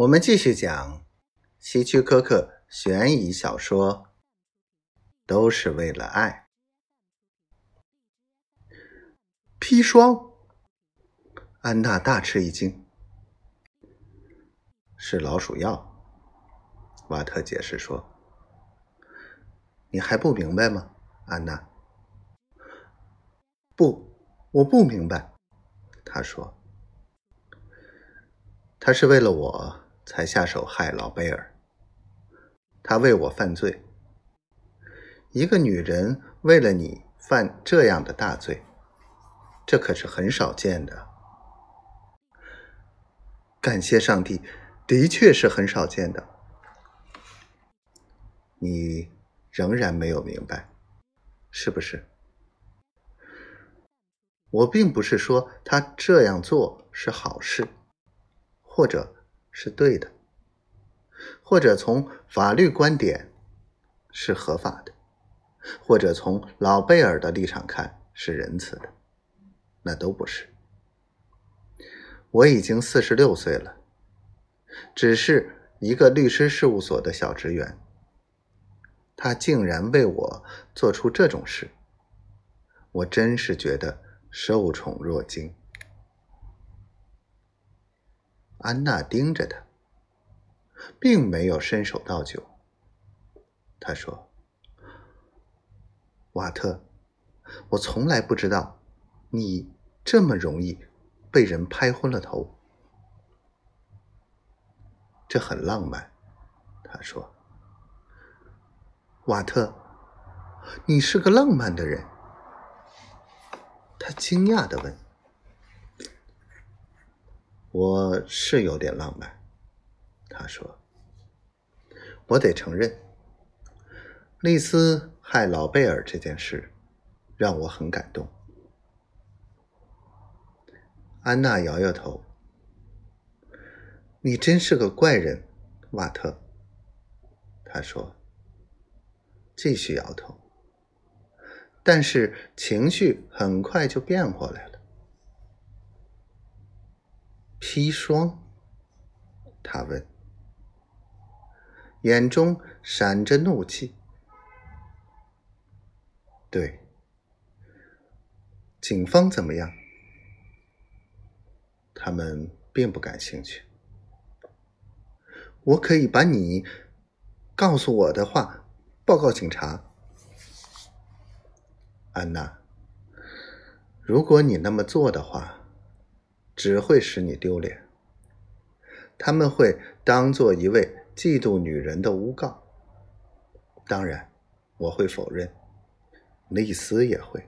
我们继续讲希区柯克悬疑小说，都是为了爱。砒霜，安娜大吃一惊，是老鼠药。瓦特解释说：“你还不明白吗，安娜？”“不，我不明白。”他说：“他是为了我。”才下手害老贝尔，他为我犯罪。一个女人为了你犯这样的大罪，这可是很少见的。感谢上帝，的确是很少见的。你仍然没有明白，是不是？我并不是说他这样做是好事，或者。是对的，或者从法律观点是合法的，或者从老贝尔的立场看是仁慈的，那都不是。我已经四十六岁了，只是一个律师事务所的小职员。他竟然为我做出这种事，我真是觉得受宠若惊。安娜盯着他，并没有伸手倒酒。他说：“瓦特，我从来不知道你这么容易被人拍昏了头。这很浪漫。”他说：“瓦特，你是个浪漫的人。”他惊讶的问。我是有点浪漫，他说：“我得承认，丽丝害老贝尔这件事让我很感动。”安娜摇摇头：“你真是个怪人，瓦特。”他说，继续摇头，但是情绪很快就变过来了。砒霜？他问，眼中闪着怒气。对，警方怎么样？他们并不感兴趣。我可以把你告诉我的话报告警察，安娜。如果你那么做的话。只会使你丢脸。他们会当做一位嫉妒女人的诬告。当然，我会否认，丽丝也会。